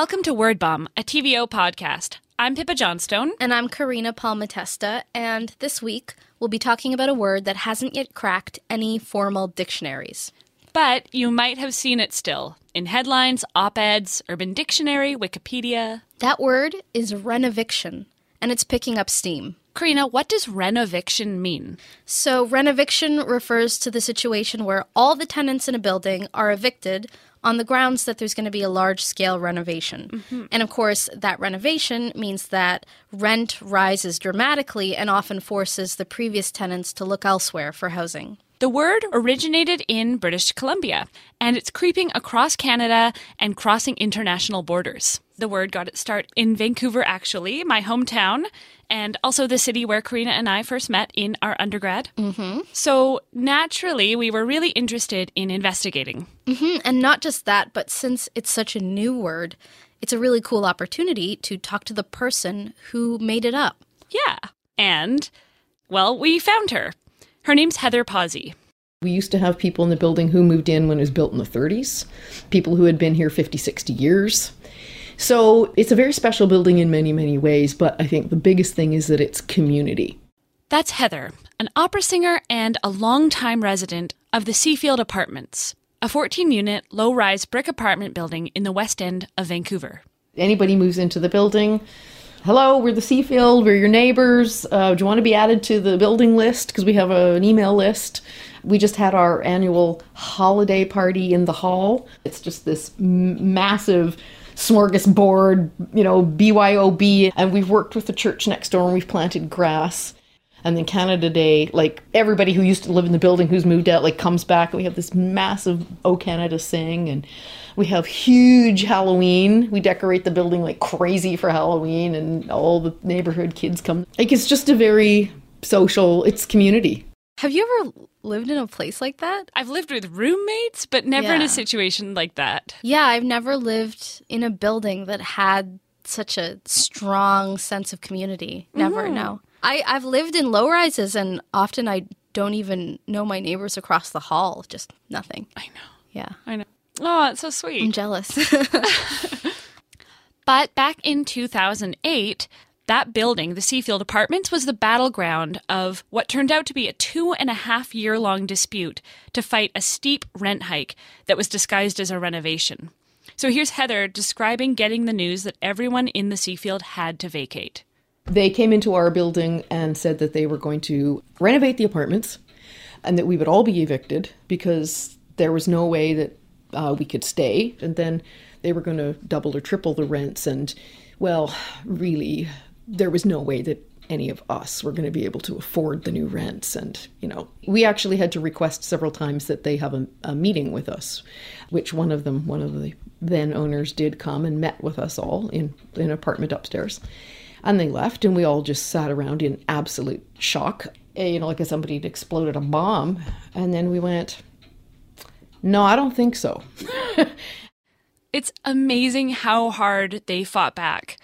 Welcome to Word Bomb, a TVO podcast. I'm Pippa Johnstone. And I'm Karina Palmatesta, and this week we'll be talking about a word that hasn't yet cracked any formal dictionaries. But you might have seen it still in headlines, op eds, Urban Dictionary, Wikipedia. That word is renoviction, and it's picking up steam. Karina, what does renoviction mean? So, renoviction refers to the situation where all the tenants in a building are evicted on the grounds that there's going to be a large scale renovation. Mm-hmm. And of course, that renovation means that rent rises dramatically and often forces the previous tenants to look elsewhere for housing. The word originated in British Columbia, and it's creeping across Canada and crossing international borders. The word got its start in Vancouver, actually, my hometown, and also the city where Karina and I first met in our undergrad. Mm-hmm. So naturally, we were really interested in investigating. Mm, And not just that, but since it's such a new word, it's a really cool opportunity to talk to the person who made it up. Yeah. And, well, we found her. Her name's Heather Pawsey. We used to have people in the building who moved in when it was built in the 30s, people who had been here 50, 60 years. So it's a very special building in many, many ways, but I think the biggest thing is that it's community. That's Heather, an opera singer and a longtime resident of the Seafield Apartments, a 14 unit, low rise brick apartment building in the west end of Vancouver. Anybody moves into the building, hello, we're the Seafield, we're your neighbors. Uh, do you want to be added to the building list? Because we have a, an email list. We just had our annual holiday party in the hall. It's just this m- massive smorgasbord, you know, BYOB. And we've worked with the church next door and we've planted grass. And then Canada Day, like everybody who used to live in the building who's moved out, like comes back. And we have this massive O Canada sing, and we have huge Halloween. We decorate the building like crazy for Halloween, and all the neighborhood kids come. Like it's just a very social. It's community. Have you ever lived in a place like that? I've lived with roommates, but never in a situation like that. Yeah, I've never lived in a building that had such a strong sense of community. Never, mm. no. I, I've lived in low rises, and often I don't even know my neighbors across the hall. Just nothing. I know. Yeah. I know. Oh, it's so sweet. I'm jealous. But back in 2008, that building, the Seafield Apartments, was the battleground of what turned out to be a two and a half year long dispute to fight a steep rent hike that was disguised as a renovation. So here's Heather describing getting the news that everyone in the Seafield had to vacate. They came into our building and said that they were going to renovate the apartments and that we would all be evicted because there was no way that uh, we could stay. And then they were going to double or triple the rents. And, well, really, there was no way that any of us were going to be able to afford the new rents. And, you know, we actually had to request several times that they have a, a meeting with us, which one of them, one of the then owners, did come and met with us all in, in an apartment upstairs. And they left, and we all just sat around in absolute shock. Eh, You know, like if somebody had exploded a bomb. And then we went, no, I don't think so. It's amazing how hard they fought back.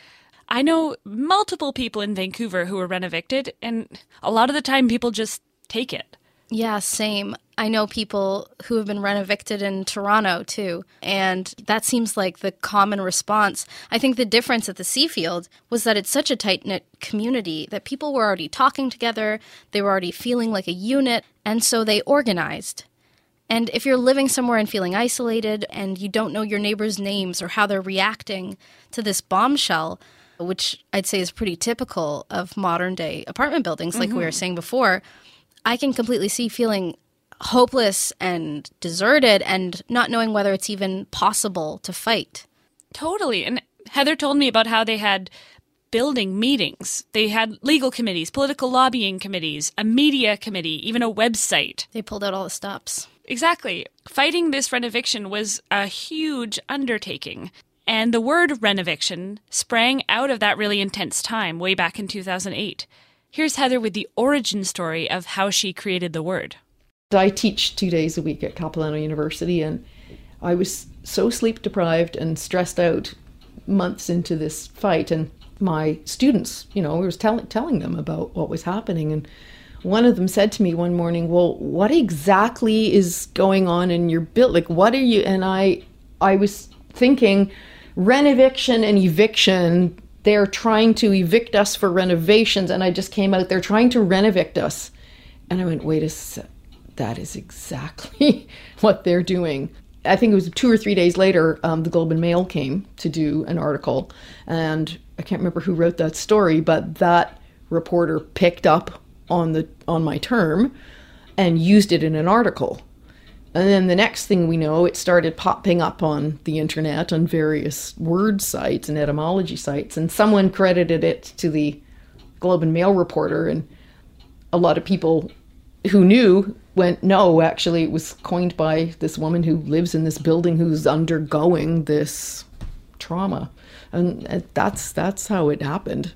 I know multiple people in Vancouver who were rent evicted, and a lot of the time people just take it. Yeah, same. I know people who have been rent evicted in Toronto too, and that seems like the common response. I think the difference at the Seafield was that it's such a tight knit community that people were already talking together, they were already feeling like a unit, and so they organized. And if you're living somewhere and feeling isolated and you don't know your neighbors' names or how they're reacting to this bombshell, which I'd say is pretty typical of modern day apartment buildings, like we were mm-hmm. saying before, I can completely see feeling hopeless and deserted and not knowing whether it's even possible to fight. Totally. And Heather told me about how they had building meetings. They had legal committees, political lobbying committees, a media committee, even a website. They pulled out all the stops. Exactly. Fighting this renoviction was a huge undertaking. And the word renoviction sprang out of that really intense time way back in 2008. Here's Heather with the origin story of how she created the word. I teach two days a week at Capilano University, and I was so sleep deprived and stressed out months into this fight. And my students, you know, I was tell- telling them about what was happening. And one of them said to me one morning, "Well, what exactly is going on in your build? Like, what are you?" And I, I was thinking, renoviction and eviction. They're trying to evict us for renovations, and I just came out. They're trying to renovict us, and I went, "Wait a sec." That is exactly what they're doing. I think it was two or three days later, um, the Globe and Mail came to do an article, and I can't remember who wrote that story, but that reporter picked up on the on my term and used it in an article. And then the next thing we know, it started popping up on the internet on various word sites and etymology sites, and someone credited it to the Globe and Mail reporter, and a lot of people who knew went, no, actually, it was coined by this woman who lives in this building who's undergoing this trauma, and that's that's how it happened.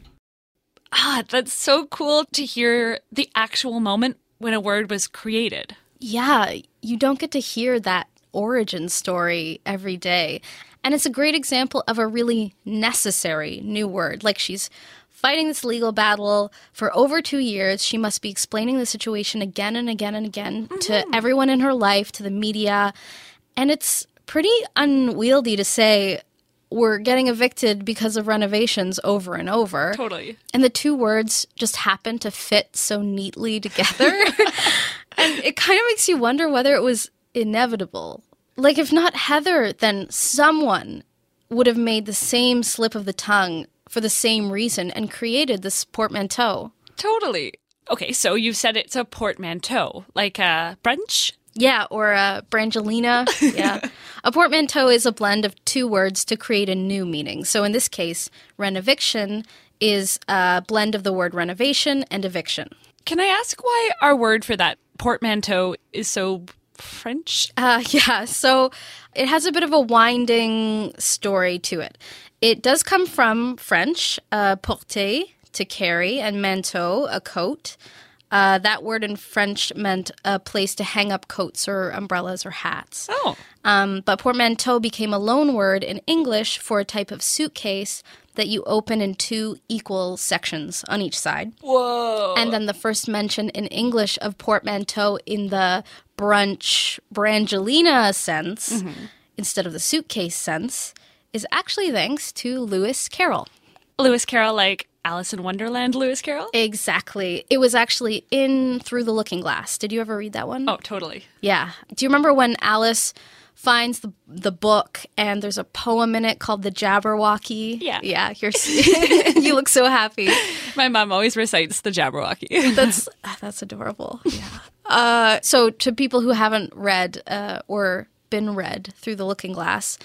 Ah, that's so cool to hear the actual moment when a word was created. Yeah, you don't get to hear that origin story every day. And it's a great example of a really necessary new word. Like she's fighting this legal battle for over two years. She must be explaining the situation again and again and again mm-hmm. to everyone in her life, to the media. And it's pretty unwieldy to say, we're getting evicted because of renovations over and over. Totally. And the two words just happen to fit so neatly together. and it kind of makes you wonder whether it was inevitable. Like, if not Heather, then someone would have made the same slip of the tongue for the same reason and created this portmanteau. Totally. Okay, so you said it's a portmanteau, like a brunch? Yeah, or a brangelina. Yeah. a portmanteau is a blend of two words to create a new meaning. So in this case, renoviction is a blend of the word renovation and eviction. Can I ask why our word for that portmanteau is so French? Uh, yeah, so it has a bit of a winding story to it. It does come from French, uh, porter, to carry, and manteau, a coat. Uh, that word in French meant a place to hang up coats or umbrellas or hats. Oh. Um, but portmanteau became a loan word in English for a type of suitcase that you open in two equal sections on each side. Whoa. And then the first mention in English of portmanteau in the brunch brangelina sense mm-hmm. instead of the suitcase sense is actually thanks to Lewis Carroll. Lewis Carroll, like Alice in Wonderland Lewis Carroll? Exactly. It was actually in Through the Looking Glass. Did you ever read that one? Oh, totally. Yeah. Do you remember when Alice finds the the book and there's a poem in it called the Jabberwocky? Yeah. Yeah, you're you look so happy. My mom always recites the Jabberwocky. that's that's adorable. Yeah. Uh, so to people who haven't read uh, or been read Through the Looking Glass,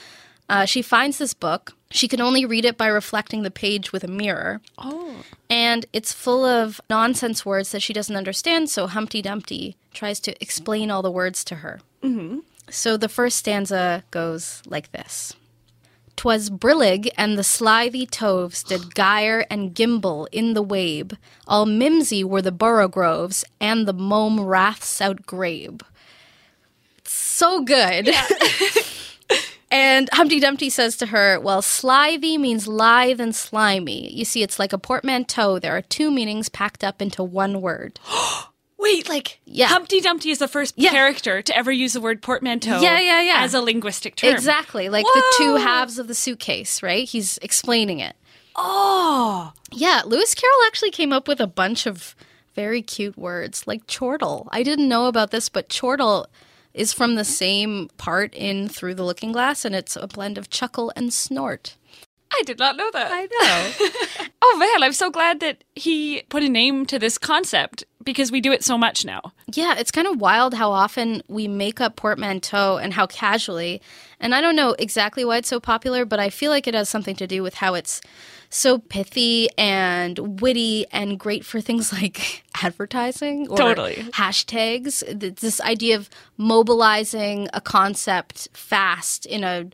uh, she finds this book. She can only read it by reflecting the page with a mirror. Oh. And it's full of nonsense words that she doesn't understand, so Humpty Dumpty tries to explain all the words to her. Mm-hmm. So the first stanza goes like this. Twas brillig and the slithy toves did gyre and gimble in the wabe. All mimsy were the borogoves and the mome raths outgrabe. So good. Yeah. And Humpty Dumpty says to her, Well, slithy means lithe and slimy. You see, it's like a portmanteau. There are two meanings packed up into one word. Wait, like yeah. Humpty Dumpty is the first yeah. character to ever use the word portmanteau yeah, yeah, yeah. as a linguistic term. Exactly. Like Whoa. the two halves of the suitcase, right? He's explaining it. Oh. Yeah, Lewis Carroll actually came up with a bunch of very cute words, like chortle. I didn't know about this, but chortle is from the same part in Through the Looking Glass, and it's a blend of chuckle and snort. I did not know that. I know. Oh man, I'm so glad that he put a name to this concept because we do it so much now. Yeah, it's kind of wild how often we make up portmanteau and how casually. And I don't know exactly why it's so popular, but I feel like it has something to do with how it's so pithy and witty and great for things like advertising or Totally. hashtags. This idea of mobilizing a concept fast in a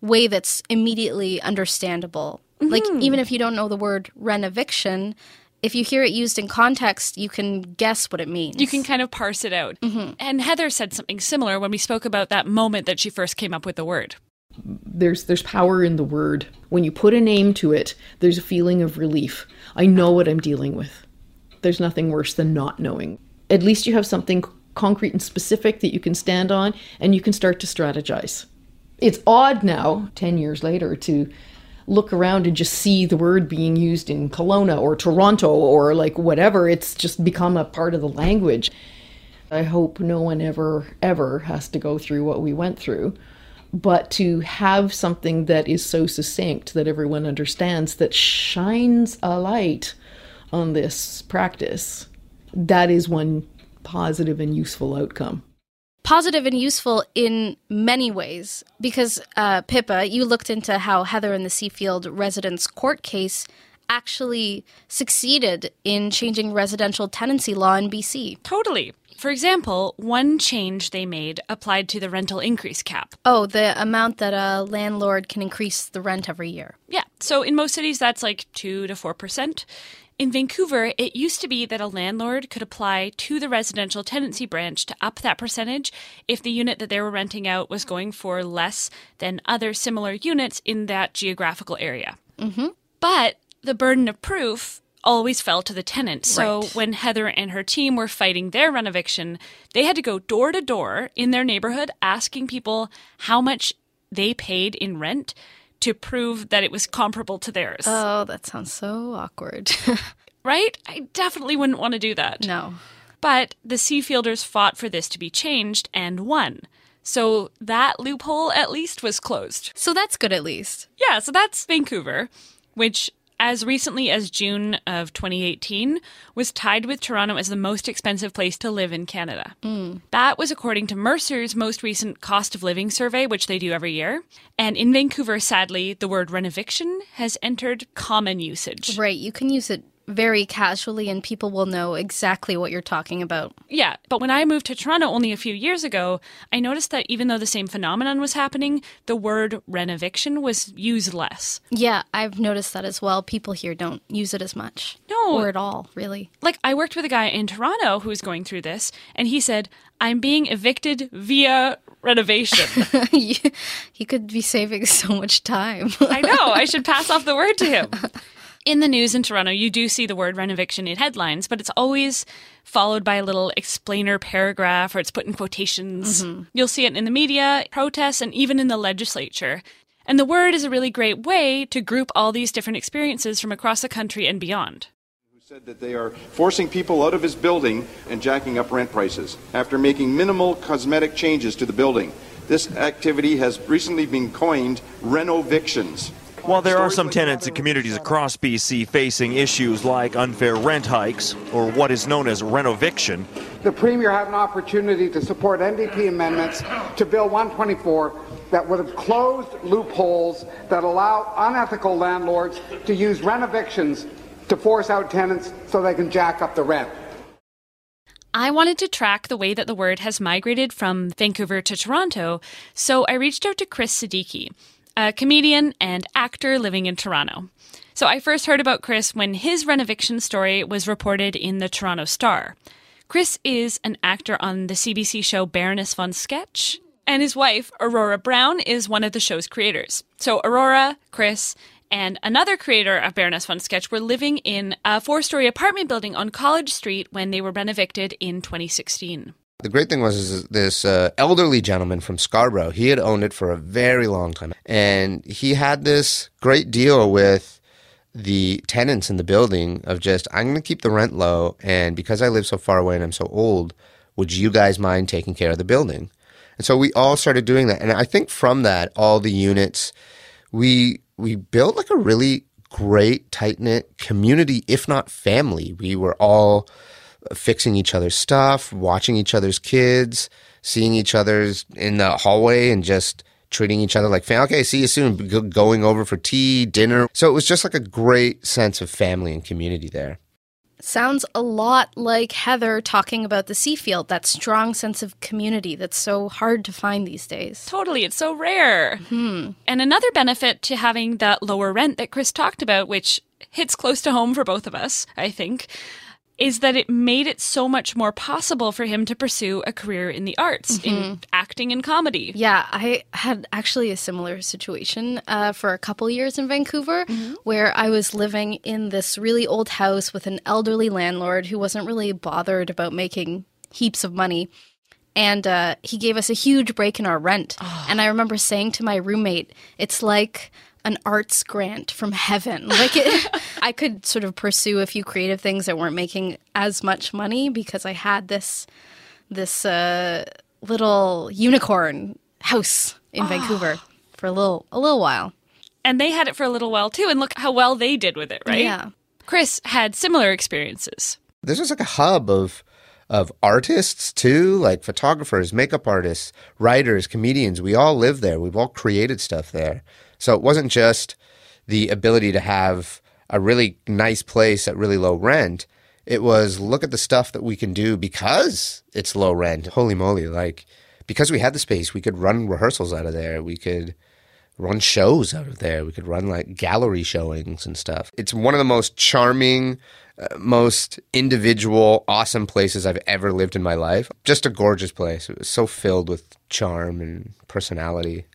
way that's immediately understandable. Like, mm-hmm. even if you don't know the word renoviction, if you hear it used in context, you can guess what it means. You can kind of parse it out. Mm-hmm. And Heather said something similar when we spoke about that moment that she first came up with the word. There's there's power in the word. When you put a name to it, there's a feeling of relief. I know what I'm dealing with. There's nothing worse than not knowing. At least you have something concrete and specific that you can stand on and you can start to strategize. It's odd now, 10 years later, to look around and just see the word being used in Kelowna or Toronto or like whatever. It's just become a part of the language. I hope no one ever, ever has to go through what we went through. But to have something that is so succinct that everyone understands that shines a light on this practice, that is one positive and useful outcome. positive and useful in many ways because uh, Pippa, you looked into how Heather and the Seafield residents court case actually succeeded in changing residential tenancy law in BC. Totally. For example, one change they made applied to the rental increase cap. Oh, the amount that a landlord can increase the rent every year. Yeah. So in most cities, that's like 2 to 4%. In Vancouver, it used to be that a landlord could apply to the residential tenancy branch to up that percentage if the unit that they were renting out was going for less than other similar units in that geographical area. Mm-hmm. But the burden of proof always fell to the tenant. So Right. when Heather and her team were fighting their rent eviction, they had to go door to door in their neighborhood asking people how much they paid in rent to prove that it was comparable to theirs. Oh, that sounds so awkward. right? I definitely wouldn't want to do that. no. But the Seafielders fought for this to be changed and won. So that loophole at least was closed. So that's good at least. Yeah, so that's Vancouver, which as recently as June of 2018 was tied with Toronto as the most expensive place to live in Canada. Hmm. That was according to Mercer's most recent cost of living survey, which they do every year. And in Vancouver, sadly, the word renoviction has entered common usage. Right. You can use it very casually and people will know exactly what you're talking about. Yeah, but when I moved to Toronto only a few years ago, I noticed that even though the same phenomenon was happening, the word renoviction was used less. Yeah, I've noticed that as well. People here don't use it as much. No. Or at all, really. Like, I worked with a guy in Toronto who was going through this, and he said, I'm being evicted via renovation. he could be saving so much time. I know, I should pass off the word to him. In the news in Toronto, you do see the word renoviction in headlines, but it's always followed by a little explainer paragraph or it's put in quotations. Mm-hmm. You'll see it in the media, protests, and even in the legislature. And the word is a really great way to group all these different experiences from across the country and beyond. Who said that they are forcing people out of his building and jacking up rent prices after making minimal cosmetic changes to the building. This activity has recently been coined renovictions. While there are some tenants and communities across BC facing issues like unfair rent hikes or what is known as renoviction, the Premier had an opportunity to support NDP amendments to Bill 124 that would have closed loopholes that allow unethical landlords to use renovictions to force out tenants so they can jack up the rent. I wanted to track the way that the word has migrated from Vancouver to Toronto, so I reached out to Chris Siddiqui, a comedian and actor living in Toronto. So I first heard about Chris when his renoviction story was reported in the Toronto Star. Chris is an actor on the CBC show Baroness von Sketch, and his wife, Aurora Browne, is one of the show's creators. So Aurora, Chris, and another creator of Baroness von Sketch were living in a four story apartment building on College Street when they were renovicted in 2016. The great thing was is this uh, elderly gentleman from Scarborough. He had owned it for a very long time, and he had this great deal with the tenants in the building of just I'm going to keep the rent low, and because I live so far away and I'm so old, would you guys mind taking care of the building? And so we all started doing that, and I think from that, all the units we we built like a really great tight knit community, if not family. We were all fixing each other's stuff, watching each other's kids, seeing each other's in the hallway, and just treating each other like family. Okay, see you soon. Going over for tea, dinner. So it was just like a great sense of family and community there. Sounds a lot like Heather talking about the Seafield, that strong sense of community that's so hard to find these days. Totally, it's so rare. Hmm. And another benefit to having that lower rent that Chris talked about, which hits close to home for both of us, I think, is that it made it so much more possible for him to pursue a career in the arts, in acting and comedy. Yeah, I had actually a similar situation uh, for a couple years in Vancouver where I was living in this really old house with an elderly landlord who wasn't really bothered about making heaps of money. And uh, he gave us a huge break in our rent. And I remember saying to my roommate, it's like an arts grant from heaven. Like it, I could sort of pursue a few creative things that weren't making as much money because I had this this uh, little unicorn house in Vancouver for a little a little while. And they had it for a little while too, and look how well they did with it, right? Yeah. Chris had similar experiences. this was like a hub of of artists too, like photographers, makeup artists, writers, comedians. We all live there. We've all created stuff there. So it wasn't just the ability to have a really nice place at really low rent. It was look at the stuff that we can do because it's low rent. Holy moly, like because we had the space, we could run rehearsals out of there. We could run shows out of there. We could run like gallery showings and stuff. It's one of the most charming, uh, most individual, awesome places I've ever lived in my life. Just a gorgeous place. It was so filled with charm and personality.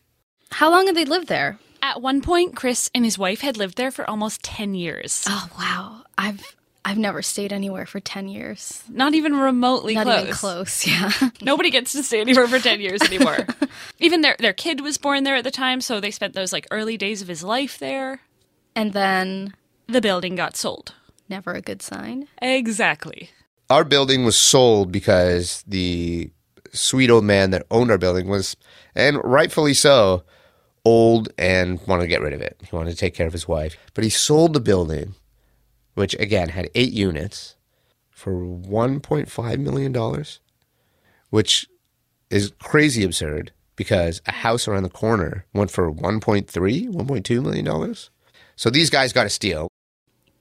How long had they lived there? At one point, Chris and his wife had lived there for almost 10 years. Oh wow. I've I've never stayed anywhere for 10 years. Not even remotely Not close. even close, yeah. Nobody gets to stay anywhere for 10 years anymore. even their, their kid was born there at the time, so they spent those like early days of his life there. and then The building got sold. never a good sign. Exactly. Our building was sold because the sweet old man that owned our building was, and rightfully so, old and wanted to get rid of it. He wanted to take care of his wife. But he sold the building, which again had eight units, for $1.5 million, which is crazy absurd because a house around the corner went for 1.3, 1.2 million dollars. So these guys got a steal.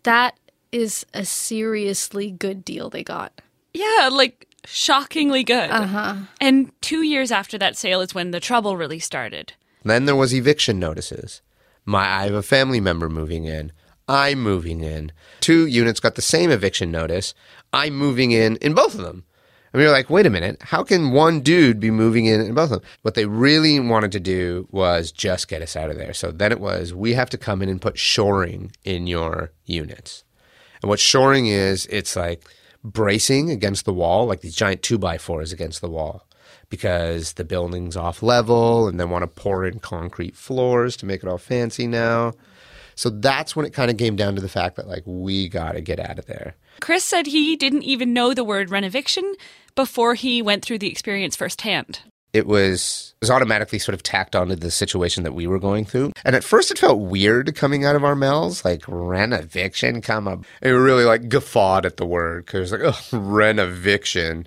That is a seriously good deal they got. Yeah, like shockingly good. Uh huh. And two years after that sale is when the trouble really started. Then there was eviction notices. My I have a family member moving in. I'm moving in. Two units got the same eviction notice. I'm moving in in both of them. And we were like, wait a minute, how can one dude be moving in in both of them? What they really wanted to do was just get us out of there. So then it was, we have to come in and put shoring in your units. And what shoring is, it's like bracing against the wall, like these giant two by fours against the wall, because the building's off level and they want to pour in concrete floors to make it all fancy now. So that's when it kind of came down to the fact that like we got to get out of there. Chris said he didn't even know the word renoviction before he went through the experience firsthand. It was it was automatically sort of tacked onto the situation that we were going through. And at first it felt weird coming out of our mouths, like renoviction come up. And we really like guffawed at the word because like, oh, renoviction.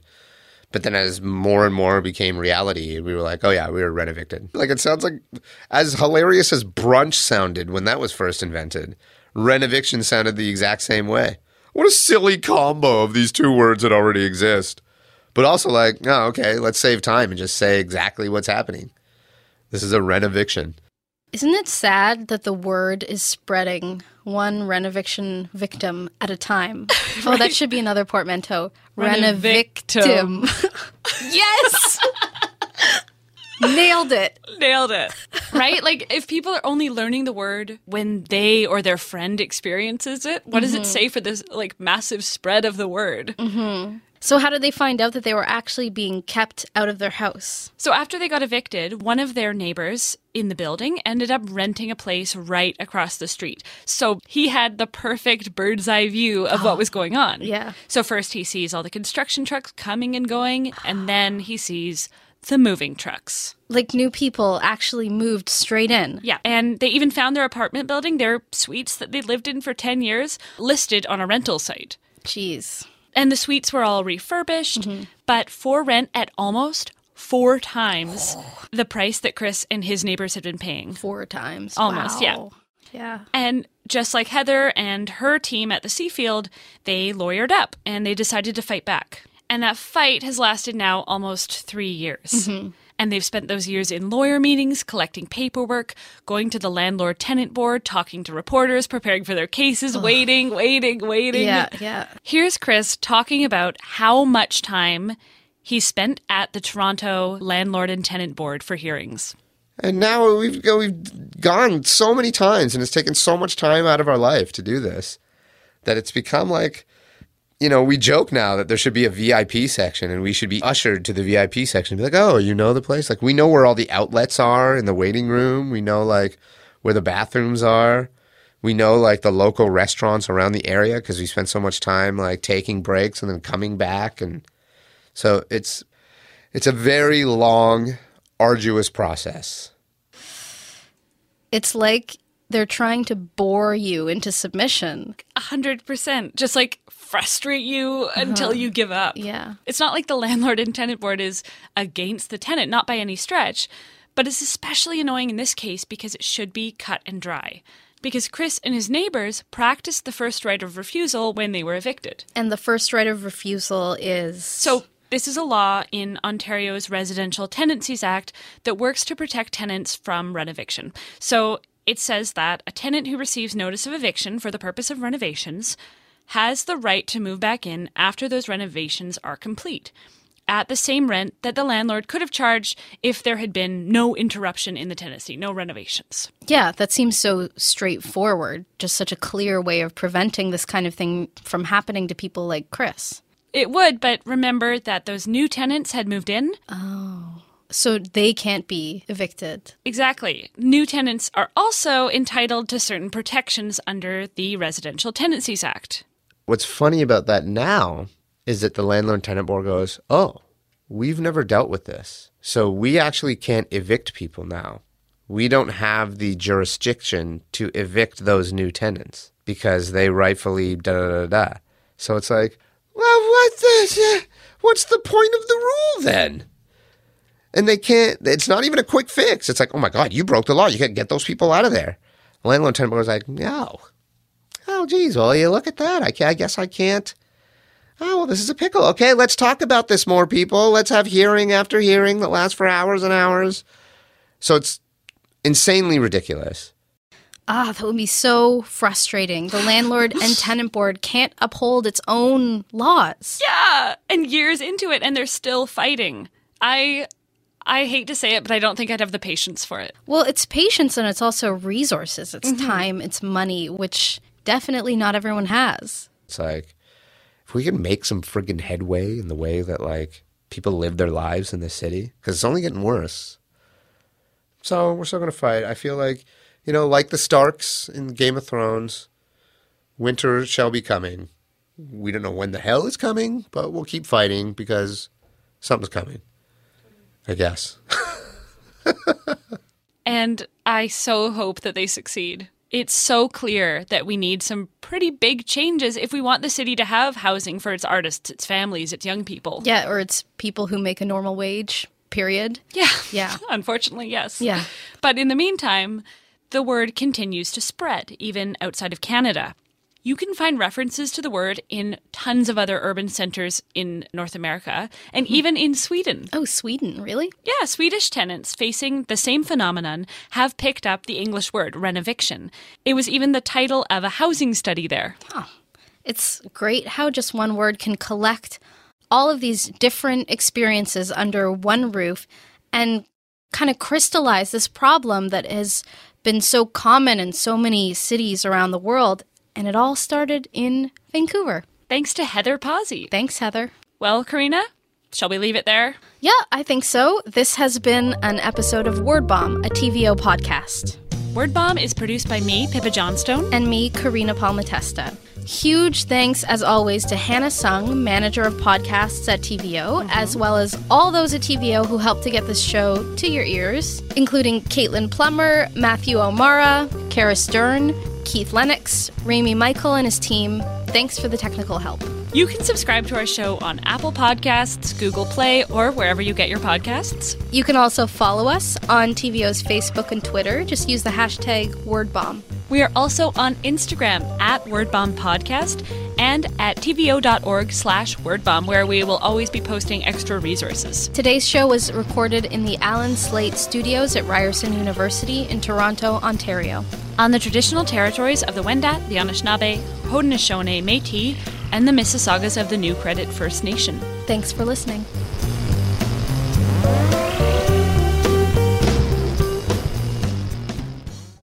But then as more and more became reality, we were like, oh yeah, we were renovicted. Like it sounds like as hilarious as brunch sounded when that was first invented, renoviction sounded the exact same way. What a silly combo of these two words that already exist. But also like, oh, okay, let's save time and just say exactly what's happening. This is a renoviction. Isn't it sad that the word is spreading one renoviction victim at a time? Oh, that should be another portmanteau. Renovictum. Renovictum. yes! Nailed it. Nailed it. Right? like if people are only learning the word when they or their friend experiences it, what does it mm-hmm. say for this like massive spread of the word? Mm-hmm. So, how did they find out that they were actually being kept out of their house? So after they got evicted, one of their neighbors in the building ended up renting a place right across the street. So he had the perfect bird's eye view of what oh, was going on. Yeah. So first he sees all the construction trucks coming and going, and then he sees the moving trucks. Like new people actually moved straight in. Yeah, and they even found their apartment building, their suites that they lived in for 10 years, listed on a rental site. Jeez. And the suites were all refurbished, mm-hmm. but for rent at almost four times oh. the price that Chris and his neighbors had been paying. Four times. Almost, yeah. Wow. Yeah. And just like Heather and her team at the Seafield, they lawyered up and they decided to fight back. And that fight has lasted now almost three years. Mm-hmm. And they've spent those years in lawyer meetings, collecting paperwork, going to the landlord tenant board, talking to reporters, preparing for their cases, waiting, waiting, waiting. Yeah, yeah. Here's Chris talking about how much time he spent at the Toronto Landlord and Tenant Board for hearings. And now we've we've gone so many times, and it's taken so much time out of our life to do this that it's become like, you know, we joke now that there should be a VIP section, and we should be ushered to the VIP section. Be like, oh, you know the place? Like we know where all the outlets are in the waiting room. We know like where the bathrooms are. We know like the local restaurants around the area because we spend so much time like taking breaks and then coming back, and so it's it's a very long, arduous process. It's like they're trying to bore you into submission. A hundred percent. Just like frustrate you until uh-huh. you give up. Yeah. It's not like the landlord and tenant board is against the tenant, not by any stretch, but it's especially annoying in this case because it should be cut and dry. Because Chris and his neighbors practiced the first right of refusal when they were evicted. And the first right of refusal is So, this is a law in Ontario's Residential Tenancies Act that works to protect tenants from rent eviction. So, it says that a tenant who receives notice of eviction for the purpose of renovations has the right to move back in after those renovations are complete at the same rent that the landlord could have charged if there had been no interruption in the tenancy, no renovations. Yeah, that seems so straightforward. Just such a clear way of preventing this kind of thing from happening to people like Chris. It would, but remember that those new tenants had moved in. Oh. So they can't be evicted. Exactly. New tenants are also entitled to certain protections under the Residential Tenancies Act. What's funny about that now is that the landlord tenant board goes, Oh, we've never dealt with this. So we actually can't evict people now. We don't have the jurisdiction to evict those new tenants because they rightfully da da da da. So it's like, well, what the, what's the point of the rule then? And they can't, it's not even a quick fix. It's like, oh my God, you broke the law. You can't get those people out of there. The landlord tenant board was like, no. Oh, geez. Well, you look at that. I, I guess I can't. Oh, well, this is a pickle. Okay, let's talk about this more, people. Let's have hearing after hearing that lasts for hours and hours. So it's insanely ridiculous. Ah, that would be so frustrating. The landlord and tenant board can't uphold its own laws. Yeah, and years into it and they're still fighting. I I hate to say it, but I don't think I'd have the patience for it. Well, it's patience and it's also resources. It's mm-hmm. time, it's money, which definitely not everyone has. It's like, if we can make some friggin' headway in the way that, like, people live their lives in the city, because it's only getting worse. So we're still going to fight. I feel like, you know, like the Starks in Game of Thrones, winter shall be coming. We don't know when the hell is coming, but we'll keep fighting because something's coming. I guess. And I so hope that they succeed. It's so clear that we need some pretty big changes if we want the city to have housing for its artists, its families, its young people. Yeah, or it's people who make a normal wage, period. Yeah. Yeah. Unfortunately, yes. Yeah. But in the meantime, the word continues to spread, even outside of Canada. You can find references to the word in tons of other urban centers in North America and hmm. even in Sweden. Oh, Sweden, really? Yeah, Swedish tenants facing the same phenomenon have picked up the English word renoviction. It was even the title of a housing study there. It's great how just one word can collect all of these different experiences under one roof and kind of crystallize this problem that has been so common in so many cities around the world. And it all started in Vancouver. Thanks to Heather Pawsey. Thanks, Heather. Well, Karina, shall we leave it there? Yeah, I think so. This has been an episode of Word Bomb, a TVO podcast. Word Bomb is produced by me, Pippa Johnstone. And me, Karina Palmatesta. Huge thanks, as always, to Hannah Sung, manager of podcasts at TVO, as well as all those at TVO who helped to get this show to your ears, including Caitlin Plummer, Matthew O'Mara, Kara Stern, Keith Lennox, Rami Michael and his team. Thanks for the technical help. You can subscribe to our show on Apple Podcasts, Google Play, or wherever you get your podcasts. You can also follow us on TVO's Facebook and Twitter. Just use the hashtag WordBomb. We are also on Instagram at WordBomb Podcast and at tvo.org slash wordbomb, where we will always be posting extra resources. Today's show was recorded in the Allan Slaight Studios at Ryerson University in Toronto, Ontario. On the traditional territories of the Wendat, the Anishinaabe, Haudenosaunee, Métis, and the Mississaugas of the New Credit First Nation. Thanks for listening.